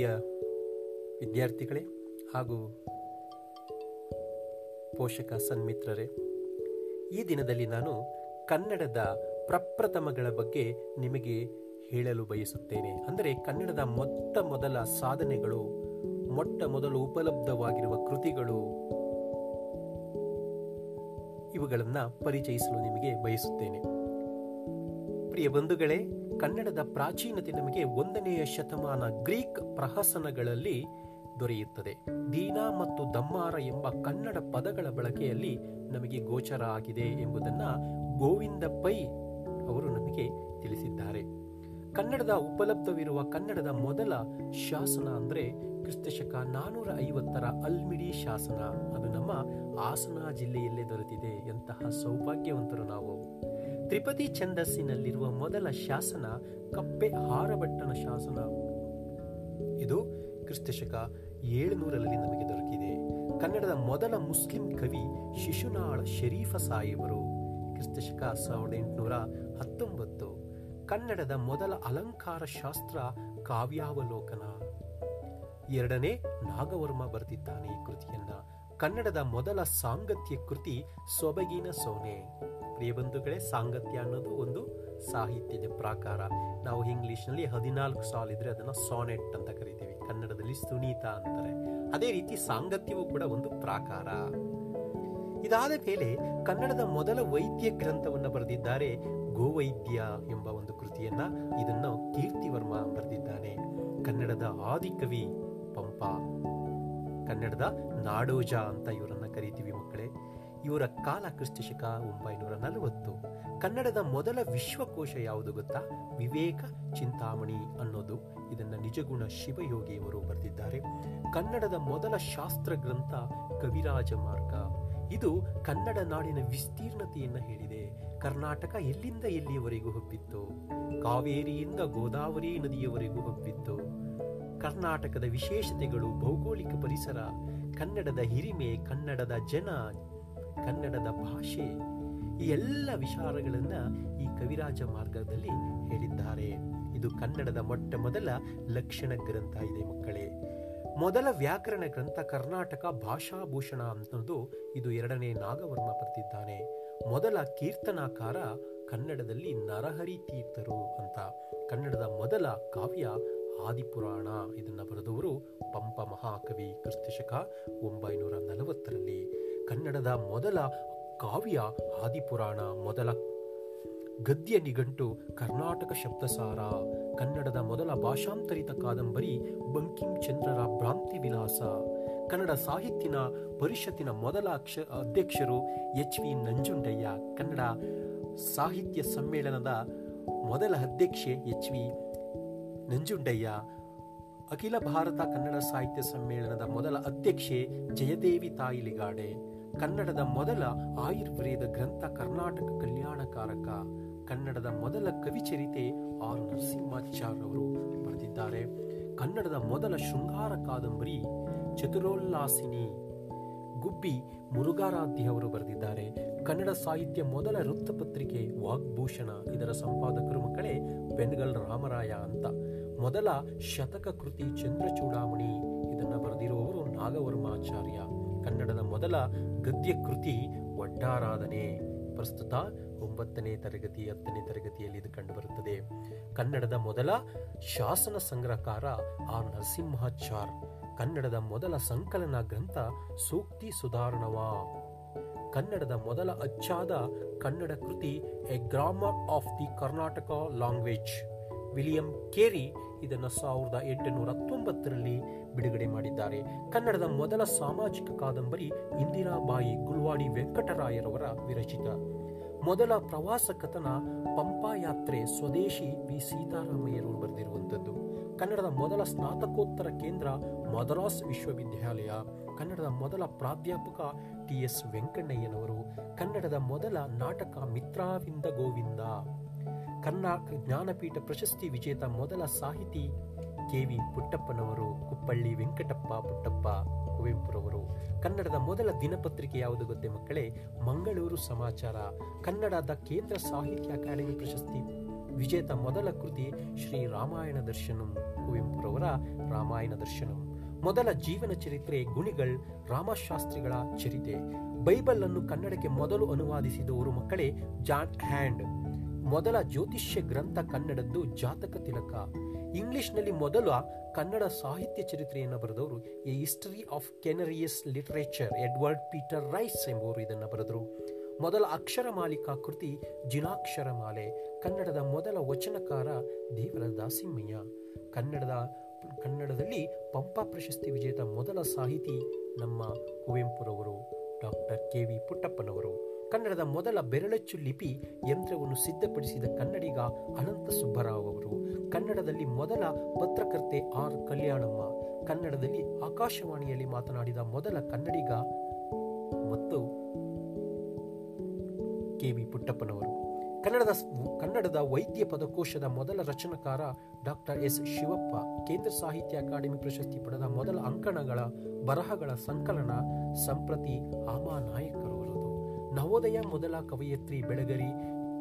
ಪ್ರಿಯ ವಿದ್ಯಾರ್ಥಿಗಳೇ ಹಾಗೂ ಪೋಷಕ ಸನ್ಮಿತ್ರರೇ, ಈ ದಿನದಲ್ಲಿ ನಾನು ಕನ್ನಡದ ಪ್ರಪ್ರಥಮಗಳ ಬಗ್ಗೆ ನಿಮಗೆ ಹೇಳಲು ಬಯಸುತ್ತೇನೆ. ಅಂದರೆ ಕನ್ನಡದ ಮೊತ್ತ ಮೊದಲ ಸಾಧನೆಗಳು, ಮೊಟ್ಟ ಮೊದಲು ಉಪಲಬ್ಧವಾಗಿರುವ ಕೃತಿಗಳು, ಇವುಗಳನ್ನು ಪರಿಚಯಿಸಲು ನಿಮಗೆ ಬಯಸುತ್ತೇನೆ. ಪ್ರಿಯ ಬಂಧುಗಳೇ ಕನ್ನಡದ ಪ್ರಾಚೀನತೆ ನಮಗೆ ಒಂದನೆಯ ಶತಮಾನ ಗ್ರೀಕ್ ಪ್ರಹಸನಗಳಲ್ಲಿ ದೊರೆಯುತ್ತದೆ. ದೀನಾ ಮತ್ತು ದಮ್ಮಾರ ಎಂಬ ಕನ್ನಡ ಪದಗಳ ಬಳಕೆಯಲ್ಲಿ ನಮಗೆ ಗೋಚರ ಆಗಿದೆ ಎಂಬುದನ್ನು ಗೋವಿಂದ ಪೈ ಅವರು ನಮಗೆ ತಿಳಿಸಿದ್ದಾರೆ. ಕನ್ನಡದ ಉಪಲಬ್ಧವಿರುವ ಕನ್ನಡದ ಮೊದಲ ಶಾಸನ ಅಂದರೆ ಕ್ರಿಸ್ತಶಕ ನಾನೂರ ಐವತ್ತರ ಅಲ್ಮಿಡಿ ಶಾಸನ. ಅದು ನಮ್ಮ ಹಾಸನ ಜಿಲ್ಲೆಯಲ್ಲೇ ದೊರೆತಿದೆ ಎಂತಹ ಸೌಭಾಗ್ಯವಂತರು ನಾವು. ತ್ರಿಪದಿ ಛಂದಸ್ಸಿನಲ್ಲಿರುವ ಮೊದಲ ಶಾಸನ ಕಪ್ಪೆ ಹಾರಭಟ್ಟನ ಶಾಸನ. ಇದು ಕ್ರಿಸ್ತಶಕ ಏಳುನೂರರಲ್ಲಿ ನಮಗೆ ದೊರಕಿದೆ. ಕನ್ನಡದ ಮೊದಲ ಮುಸ್ಲಿಂ ಕವಿ ಶಿಶುನಾಳ ಶರೀಫ ಸಾಹೇಬರು. ಕ್ರಿಸ್ತಶಕ ಸಾವಿರದ ಎಂಟುನೂರ ಹತ್ತೊಂಬತ್ತು. ಕನ್ನಡದ ಮೊದಲ ಅಲಂಕಾರ ಶಾಸ್ತ್ರ ಕಾವ್ಯಾವಲೋಕನ. ಎರಡನೇ ನಾಗವರ್ಮ ಬರೆದಿದ್ದಾನೆ ಈ ಕೃತಿಯನ್ನ. ಕನ್ನಡದ ಮೊದಲ ಸಾಂಗತ್ಯ ಕೃತಿ ಸೊಬಗಿನ ಸೋನೆ. ಪ್ರಿಯ ಬಂಧುಗಳೇ, ಸಾಂಗತ್ಯ ಅನ್ನೋದು ಒಂದು ಸಾಹಿತ್ಯದ ಪ್ರಾಕಾರ. ನಾವು ಇಂಗ್ಲಿಷ್ನಲ್ಲಿ ಹದಿನಾಲ್ಕು ಸಾಲ್ ಇದ್ರೆ ಅದನ್ನ ಸಾನೆಟ್ ಅಂತ ಕರಿತೀವಿ. ಕನ್ನಡದಲ್ಲಿ ಸುನೀತ ಅಂತಾರೆ. ಅದೇ ರೀತಿ ಸಾಂಗತ್ಯವೂ ಕೂಡ ಒಂದು ಪ್ರಾಕಾರ. ಇದಾದ ಮೇಲೆ ಕನ್ನಡದ ಮೊದಲ ವೈದ್ಯ ಗ್ರಂಥವನ್ನು ಬರೆದಿದ್ದಾರೆ ಗೋವೈದ್ಯ ಎಂಬ ಒಂದು ಕೃತಿಯನ್ನ ಇದನ್ನು ಕೀರ್ತಿವರ್ಮ ಬರೆದಿದ್ದಾನೆ. ಕನ್ನಡದ ಆದಿಕವಿ ಪಂಪ. ಕನ್ನಡದ ನಾಡೋಜ ಅಂತ ಇವರನ್ನ ಕರಿತೀವಿ ಮಕ್ಕಳೇ. ಇವರ ಕಾಲ ಕ್ರಿಸ್ತಶಕ ಒಂಬೈನೂರ ನಲವತ್ತು. ಕನ್ನಡದ ಮೊದಲ ವಿಶ್ವಕೋಶ ಯಾವುದು ಗೊತ್ತಾ? ವಿವೇಕ ಚಿಂತಾಮಣಿ ಅನ್ನೋದು. ಇದನ್ನ ನಿಜಗುಣ ಶಿವಯೋಗಿಯವರು ಬರೆದಿದ್ದಾರೆ. ಕನ್ನಡದ ಮೊದಲ ಶಾಸ್ತ್ರ ಗ್ರಂಥ ಕವಿರಾಜ ಮಾರ್ಗ. ಇದು ಕನ್ನಡ ನಾಡಿನ ವಿಸ್ತೀರ್ಣತೆಯನ್ನ ಹೇಳಿದೆ. ಕರ್ನಾಟಕ ಎಲ್ಲಿಂದ ಎಲ್ಲಿಯವರೆಗೂ ಹಬ್ಬಿತ್ತು? ಕಾವೇರಿಯಿಂದ ಗೋದಾವರಿ ನದಿಯವರೆಗೂ ಹಬ್ಬಿತ್ತು. ಕರ್ನಾಟಕದ ವಿಶೇಷತೆಗಳು, ಭೌಗೋಳಿಕ ಪರಿಸರ, ಕನ್ನಡದ ಹಿರಿಮೆ, ಕನ್ನಡದ ಜನ, ಕನ್ನಡದ ಭಾಷೆ, ಈ ಎಲ್ಲ ವಿಚಾರಗಳನ್ನು ಈ ಕವಿರಾಜ ಮಾರ್ಗದಲ್ಲಿ ಹೇಳಿದ್ದಾರೆ. ಇದು ಕನ್ನಡದ ಮೊಟ್ಟ ಮೊದಲ ಲಕ್ಷಣ ಗ್ರಂಥ ಇದೆ ಮಕ್ಕಳೇ. ಮೊದಲ ವ್ಯಾಕರಣ ಗ್ರಂಥ ಕರ್ನಾಟಕ ಭಾಷಾಭೂಷಣ ಅನ್ನೋದು ಇದು ಎರಡನೇ ನಾಗವರ್ಮ ಬರೆದಿದ್ದಾನೆ ಮೊದಲ ಕೀರ್ತನಾಕಾರ ಕನ್ನಡದಲ್ಲಿ ನರಹರಿ ತೀರ್ಥರು ಅಂತ. ಕನ್ನಡದ ಮೊದಲ ಕಾವ್ಯ ಆದಿಪುರಾಣ ಇದನ್ನು ಬರೆದವರು ಪಂಪ ಮಹಾಕವಿ ಕ್ರಿಸ್ತಶಕ ಒಂಬೈನೂರ ನಲವತ್ತರಲ್ಲಿ. ಕನ್ನಡದ ಮೊದಲ ಕಾವ್ಯ ಆದಿಪುರಾಣ ಮೊದಲ ಗದ್ಯ ನಿಘಂಟು ಕರ್ನಾಟಕ ಶಬ್ದಸಾರ. ಕನ್ನಡದ ಮೊದಲ ಭಾಷಾಂತರಿತ ಕಾದಂಬರಿ ಬಂಕಿಂ ಚಂದ್ರರ ಭ್ರಾಂತಿ ವಿಲಾಸ ಕನ್ನಡ ಸಾಹಿತ್ಯನ ಪರಿಷತ್ತಿನ ಮೊದಲ ಅಕ್ಷ ಅಧ್ಯಕ್ಷರು ಎಚ್ ವಿ ನಂಜುಂಡಯ್ಯ. ಕನ್ನಡ ಸಾಹಿತ್ಯ ಸಮ್ಮೇಳನದ ಮೊದಲ ಅಧ್ಯಕ್ಷೆ ಎಚ್ ವಿ ನಂಜುಂಡಯ್ಯ, ಅಖಿಲ ಭಾರತ ಕನ್ನಡ ಸಾಹಿತ್ಯ ಸಮ್ಮೇಳನದ ಮೊದಲ ಅಧ್ಯಕ್ಷೆ ಜಯದೇವಿ ತಾಯಿಲಿಗಾಡೆ, ಕನ್ನಡದ ಮೊದಲ ಆಯುರ್ವೇದ ಗ್ರಂಥ ಕರ್ನಾಟಕ ಕಲ್ಯಾಣಕಾರಕ, ಕನ್ನಡದ ಮೊದಲ ಕವಿಚರಿತೆ ಆರ್ ನರಸಿಂಹಾಚಾರ್ಯ ಅವರು ಬರೆದಿದ್ದಾರೆ. ಕನ್ನಡದ ಮೊದಲ ಶೃಂಗಾರ ಕಾದಂಬರಿ ಚತುರೋಲ್ಲಾಸಿನಿ, ಗುಬ್ಬಿ ಮುರುಘಾರಾಧ್ಯ ಅವರು ಬರೆದಿದ್ದಾರೆ. ಕನ್ನಡ ಸಾಹಿತ್ಯ ಮೊದಲ ವೃತ್ತಪತ್ರಿಕೆ ವಾಗ್ಭೂಷಣ, ಇದರ ಸಂಪಾದಕರು ಮಕ್ಕಳೇ ಬೆನ್ಗಲ್ ರಾಮರಾಯ ಅಂತ. ಮೊದಲ ಶತಕ ಕೃತಿ ಚಂದ್ರಚೂಡಾಮಣಿ ಇದನ್ನು ಬರೆದಿರುವವರು ನಾಗವರ್ಮಾಚಾರ್ಯ ಕನ್ನಡದ ಮೊದಲ ಗದ್ಯ ಕೃತಿ ಒಡ್ಡಾರಾಧನೆ ಪ್ರಸ್ತುತ ಒಂಬತ್ತನೇ ತರಗತಿ, ಹತ್ತನೇ ತರಗತಿಯಲ್ಲಿ ಇದು ಕಂಡುಬರುತ್ತದೆ. ಕನ್ನಡದ ಮೊದಲ ಶಾಸನ ಸಂಗ್ರಹಕಾರ ಆರ್ ನರಸಿಂಹಾಚಾರ್. ಕನ್ನಡದ ಮೊದಲ ಸಂಕಲನ ಗ್ರಂಥ ಸೂಕ್ತಿ ಸುಧಾರಣವ. ಕನ್ನಡದ ಮೊದಲ ಅಚ್ಚಾದ ಕನ್ನಡ ಕೃತಿ a grammar of the Karnataka language. William Carey ಇದನ್ನು ಸಾವಿರದ ಎಂಟುನೂರ ಹತ್ತೊಂಬತ್ತರಲ್ಲಿ ಬಿಡುಗಡೆ ಮಾಡಿದ್ದಾರೆ. ಕನ್ನಡದ ಮೊದಲ ಸಾಮಾಜಿಕ ಕಾದಂಬರಿ ಇಂದಿರಾಬಾಯಿ ಗುಲ್ವಾಡಿ ವೆಂಕಟರಾಯರವರ ವಿರಚಿತ. ಮೊದಲ ಪ್ರವಾಸ ಕಥನ ಪಂಪಾಯಾತ್ರೆ ಸ್ವದೇಶಿ ವಿ. ಸೀತಾರಾಮಯ್ಯರು ಬರೆದಿರುವಂಥದ್ದು. ಕನ್ನಡದ ಮೊದಲ ಸ್ನಾತಕೋತ್ತರ ಕೇಂದ್ರ ಮದ್ರಾಸ್ ವಿಶ್ವವಿದ್ಯಾಲಯ. ಕನ್ನಡದ ಮೊದಲ ಪ್ರಾಧ್ಯಾಪಕ ಟಿ. ಎಸ್. ವೆಂಕಣ್ಣಯ್ಯನವರು. ಕನ್ನಡದ ಮೊದಲ ನಾಟಕ ಮಿತ್ರಾವಿಂದ ಗೋವಿಂದ. ಕರ್ನಾಟಕ ಜ್ಞಾನಪೀಠ ಪ್ರಶಸ್ತಿ ವಿಜೇತ ಮೊದಲ ಸಾಹಿತಿ ಕೆ ವಿ ಪುಟ್ಟಪ್ಪನವರು, ಕುಪ್ಪಳ್ಳಿ ವೆಂಕಟಪ್ಪ ಪುಟ್ಟಪ್ಪ ಕುವೆಂಪುರವರು. ಕನ್ನಡದ ಮೊದಲ ದಿನಪತ್ರಿಕೆ ಯಾವುದು ಗೊತ್ತೇ ಮಕ್ಕಳೇ? ಮಂಗಳೂರು ಸಮಾಚಾರ. ಕನ್ನಡದ ಕೇಂದ್ರ ಸಾಹಿತ್ಯ ಅಕಾಡೆಮಿ ಪ್ರಶಸ್ತಿ ವಿಜೇತ ಮೊದಲ ಕೃತಿ ಶ್ರೀ ರಾಮಾಯಣ ದರ್ಶನಂ ಕುವೆಂಪುರವರ ರಾಮಾಯಣ ದರ್ಶನಂ. ಮೊದಲ ಜೀವನ ಚರಿತ್ರೆ ಗುಣಿಗಳ್ ರಾಮಶಾಸ್ತ್ರಿಗಳ ಚರಿತೆ. ಬೈಬಲ್ ಅನ್ನು ಕನ್ನಡಕ್ಕೆ ಮೊದಲು ಅನುವಾದಿಸಿದವರು ಮಕ್ಕಳೇ ಜಾನ್ ಹ್ಯಾಂಡ್. ಮೊದಲ ಜ್ಯೋತಿಷ್ಯ ಗ್ರಂಥ ಕನ್ನಡದ್ದು ಜಾತಕ ತಿಲಕ. ಇಂಗ್ಲಿಷ್ನಲ್ಲಿ ಮೊದಲ ಕನ್ನಡ ಸಾಹಿತ್ಯ ಚರಿತ್ರೆಯನ್ನು ಬರೆದವರು a history of Canarese literature Edward Peter Rice ಎಂಬುವರು ಇದನ್ನು ಬರೆದರು. ಮೊದಲ ಅಕ್ಷರ ಮಾಲಿಕಾ ಕೃತಿ ಜಿನಾಕ್ಷರಮಾಲೆ ಕನ್ನಡದ ಮೊದಲ ವಚನಕಾರ ದೇವರ ದಾಸಿಮ್ಮಯ್ಯ ಕನ್ನಡದ ಕನ್ನಡದಲ್ಲಿ ಪಂಪ ಪ್ರಶಸ್ತಿ ವಿಜೇತ ಮೊದಲ ಸಾಹಿತಿ ನಮ್ಮ ಕುವೆಂಪುರವರು ಡಾಕ್ಟರ್ ಕೆ ವಿ ಪುಟ್ಟಪ್ಪನವರು. ಕನ್ನಡದ ಮೊದಲ ಬೆರಳಚ್ಚು ಲಿಪಿ ಯಂತ್ರವನ್ನು ಸಿದ್ಧಪಡಿಸಿದ ಕನ್ನಡಿಗ ಅನಂತ ಸುಬ್ಬರಾವ್ ಅವರು. ಕನ್ನಡದಲ್ಲಿ ಮೊದಲ ಪತ್ರಕರ್ತೆ ಆರ್ ಕಲ್ಯಾಣಮ್ಮ. ಕನ್ನಡದಲ್ಲಿ ಆಕಾಶವಾಣಿಯಲ್ಲಿ ಮಾತನಾಡಿದ ಮೊದಲ ಕನ್ನಡಿಗ ಮತ್ತು ಕೆ ವಿ ಪುಟ್ಟಪ್ಪನವರು. ಕನ್ನಡದ ಕನ್ನಡದ ವೈದ್ಯ ಪದಕೋಶದ ಮೊದಲ ರಚನಕಾರ ಡಾಕ್ಟರ್ ಎಸ್. ಶಿವಪ್ಪ, ಕೇಂದ್ರ ಸಾಹಿತ್ಯ ಅಕಾಡೆಮಿ ಪ್ರಶಸ್ತಿ ಪಡೆದ ಮೊದಲ ಅಂಕಣಗಳ ಬರಹಗಳ ಸಂಕಲನ ಸಂಪ್ರತಿ ಆಮಾ ನಾಯಕರವರದು ನವೋದಯ ಮೊದಲ ಕವಯತ್ರಿ ಬೆಳಗರಿ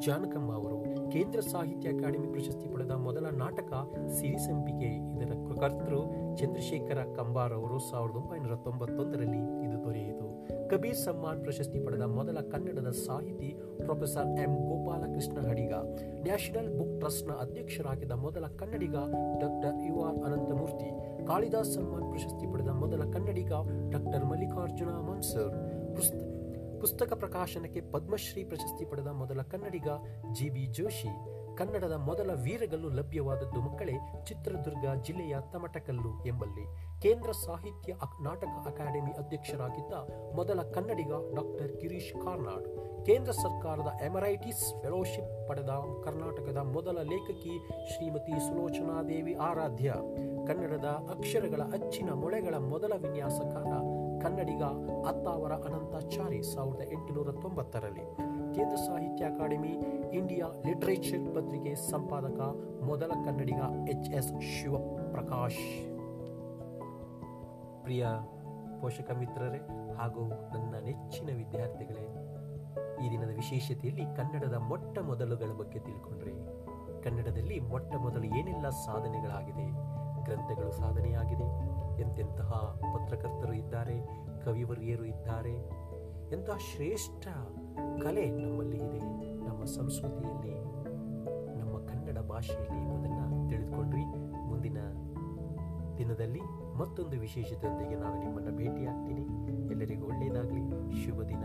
ಜಾನಕಮ್ಮ ಅವರು ಕೇಂದ್ರ ಸಾಹಿತ್ಯ ಅಕಾಡೆಮಿ ಪ್ರಶಸ್ತಿ ಪಡೆದ ಮೊದಲ ನಾಟಕ ಸಿರಿಸಂಪಿಗೆ ಇದರ ಕರ್ತೃ ಚಂದ್ರಶೇಖರ ಕಂಬಾರ್ ಅವರು ಸಾವಿರದ ಒಂಬೈನೂರ ತೊಂಬತ್ತೊಂದರಲ್ಲಿ ಇದು ದೊರೆಯಿತು. ಕಬೀರ್ ಸಮ್ಮಾನ್ ಪ್ರಶಸ್ತಿ ಪಡೆದ ಮೊದಲ ಕನ್ನಡದ ಸಾಹಿತಿ professor M Gopalakrishna Adiga, national book ಟ್ರಸ್ಟ್ನ ಅಧ್ಯಕ್ಷರಾಗಿದ್ದ ಮೊದಲ Kannadiga doctor U R Ananthamurthy, Kalidas Samman ಪ್ರಶಸ್ತಿ ಪಡೆದ ಮೊದಲ ಕನ್ನಡಿಗ ಡಾಕ್ಟರ್ ಮಲ್ಲಿಕಾರ್ಜುನ ಮನ್ಸೂರ್ ಪುಸ್ತಕ ಪ್ರಕಾಶನಕ್ಕೆ ಪದ್ಮಶ್ರೀ ಪ್ರಶಸ್ತಿ ಪಡೆದ ಮೊದಲ ಕನ್ನಡಿಗ ಜಿ ಬಿ ಜೋಶಿ. ಕನ್ನಡದ ಮೊದಲ ವೀರಗಲ್ಲು ಲಭ್ಯವಾದದ್ದು ಮಕ್ಕಳೇ ಚಿತ್ರದುರ್ಗ ಜಿಲ್ಲೆಯ ತಮಟಕಲ್ಲು ಎಂಬಲ್ಲಿ. ಕೇಂದ್ರ ಸಾಹಿತ್ಯ ನಾಟಕ ಅಕಾಡೆಮಿ ಅಧ್ಯಕ್ಷರಾಗಿದ್ದ ಮೊದಲ ಕನ್ನಡಿಗ ಡಾಕ್ಟರ್ ಗಿರೀಶ್ ಕಾರ್ನಾಡ್. ಕೇಂದ್ರ ಸರ್ಕಾರದ ಎಮರೈಟಿಸ್ ಫೆಲೋಶಿಪ್ ಪಡೆದ ಕರ್ನಾಟಕದ ಮೊದಲ ಲೇಖಕಿ ಶ್ರೀಮತಿ ಸುಲೋಚನಾದೇವಿ ಆರಾಧ್ಯ. ಕನ್ನಡದ ಅಕ್ಷರಗಳ ಅಚ್ಚಿನ ಮೊಳೆಗಳ ಮೊದಲ ವಿನ್ಯಾಸಕಾರ ಕನ್ನಡಿಗ ಅತ್ತಾವರ ಅನಂತಾಚಾರಿ ಸಾವಿರದ ಎಂಟುನೂರ ತೊಂಬತ್ತರಲ್ಲಿ. ಕೇಂದ್ರ ಸಾಹಿತ್ಯ ಅಕಾಡೆಮಿ, ಇಂಡಿಯಾ ಲಿಟ್ರೇಚರ್ ಪತ್ರಿಕೆ ಸಂಪಾದಕ, ಮೊದಲ ಕನ್ನಡಿಗ ಎಚ್ ಎಸ್ ಶಿವಪ್ರಕಾಶ್. ಪ್ರಿಯ ಪೋಷಕ ಮಿತ್ರರೇ ಹಾಗೂ ನನ್ನ ನೆಚ್ಚಿನ ವಿದ್ಯಾರ್ಥಿಗಳೇ, ಈ ದಿನದ ವಿಶೇಷತೆಯಲ್ಲಿ ಕನ್ನಡದ ಮೊಟ್ಟ ಮೊದಲುಗಳ ಬಗ್ಗೆ ತಿಳ್ಕೊಂಡ್ರೆ, ಕನ್ನಡದಲ್ಲಿ ಮೊಟ್ಟ ಮೊದಲು ಏನೆಲ್ಲ ಸಾಧನೆಗಳಾಗಿದೆ, ಗ್ರಂಥಗಳು ಸಾಧನೆಯಾಗಿದೆ ಎಂತೆಂತಹ ಪತ್ರಕರ್ತರು ಇದ್ದಾರೆ, ಕವಿವರ್ಯರು ಇದ್ದಾರೆ. ಎಂತಹ ಶ್ರೇಷ್ಠ ಕಲೆ ನಮ್ಮಲ್ಲಿ ಇದೆ. ನಮ್ಮ ಸಂಸ್ಕೃತಿಯಲ್ಲಿ, ನಮ್ಮ ಕನ್ನಡ ಭಾಷೆಯಲ್ಲಿ ಎಂಬುದನ್ನು ತಿಳಿದುಕೊಂಡ್ರಿ. ಮುಂದಿನ ದಿನದಲ್ಲಿ ಮತ್ತೊಂದು ವಿಶೇಷತೆಯೊಂದಿಗೆ ನಾನು ನಿಮ್ಮನ್ನು ಭೇಟಿಯಾಗ್ತೀನಿ. ಎಲ್ಲರಿಗೂ ಒಳ್ಳೆಯದಾಗಲಿ. ಶುಭ ದಿನ.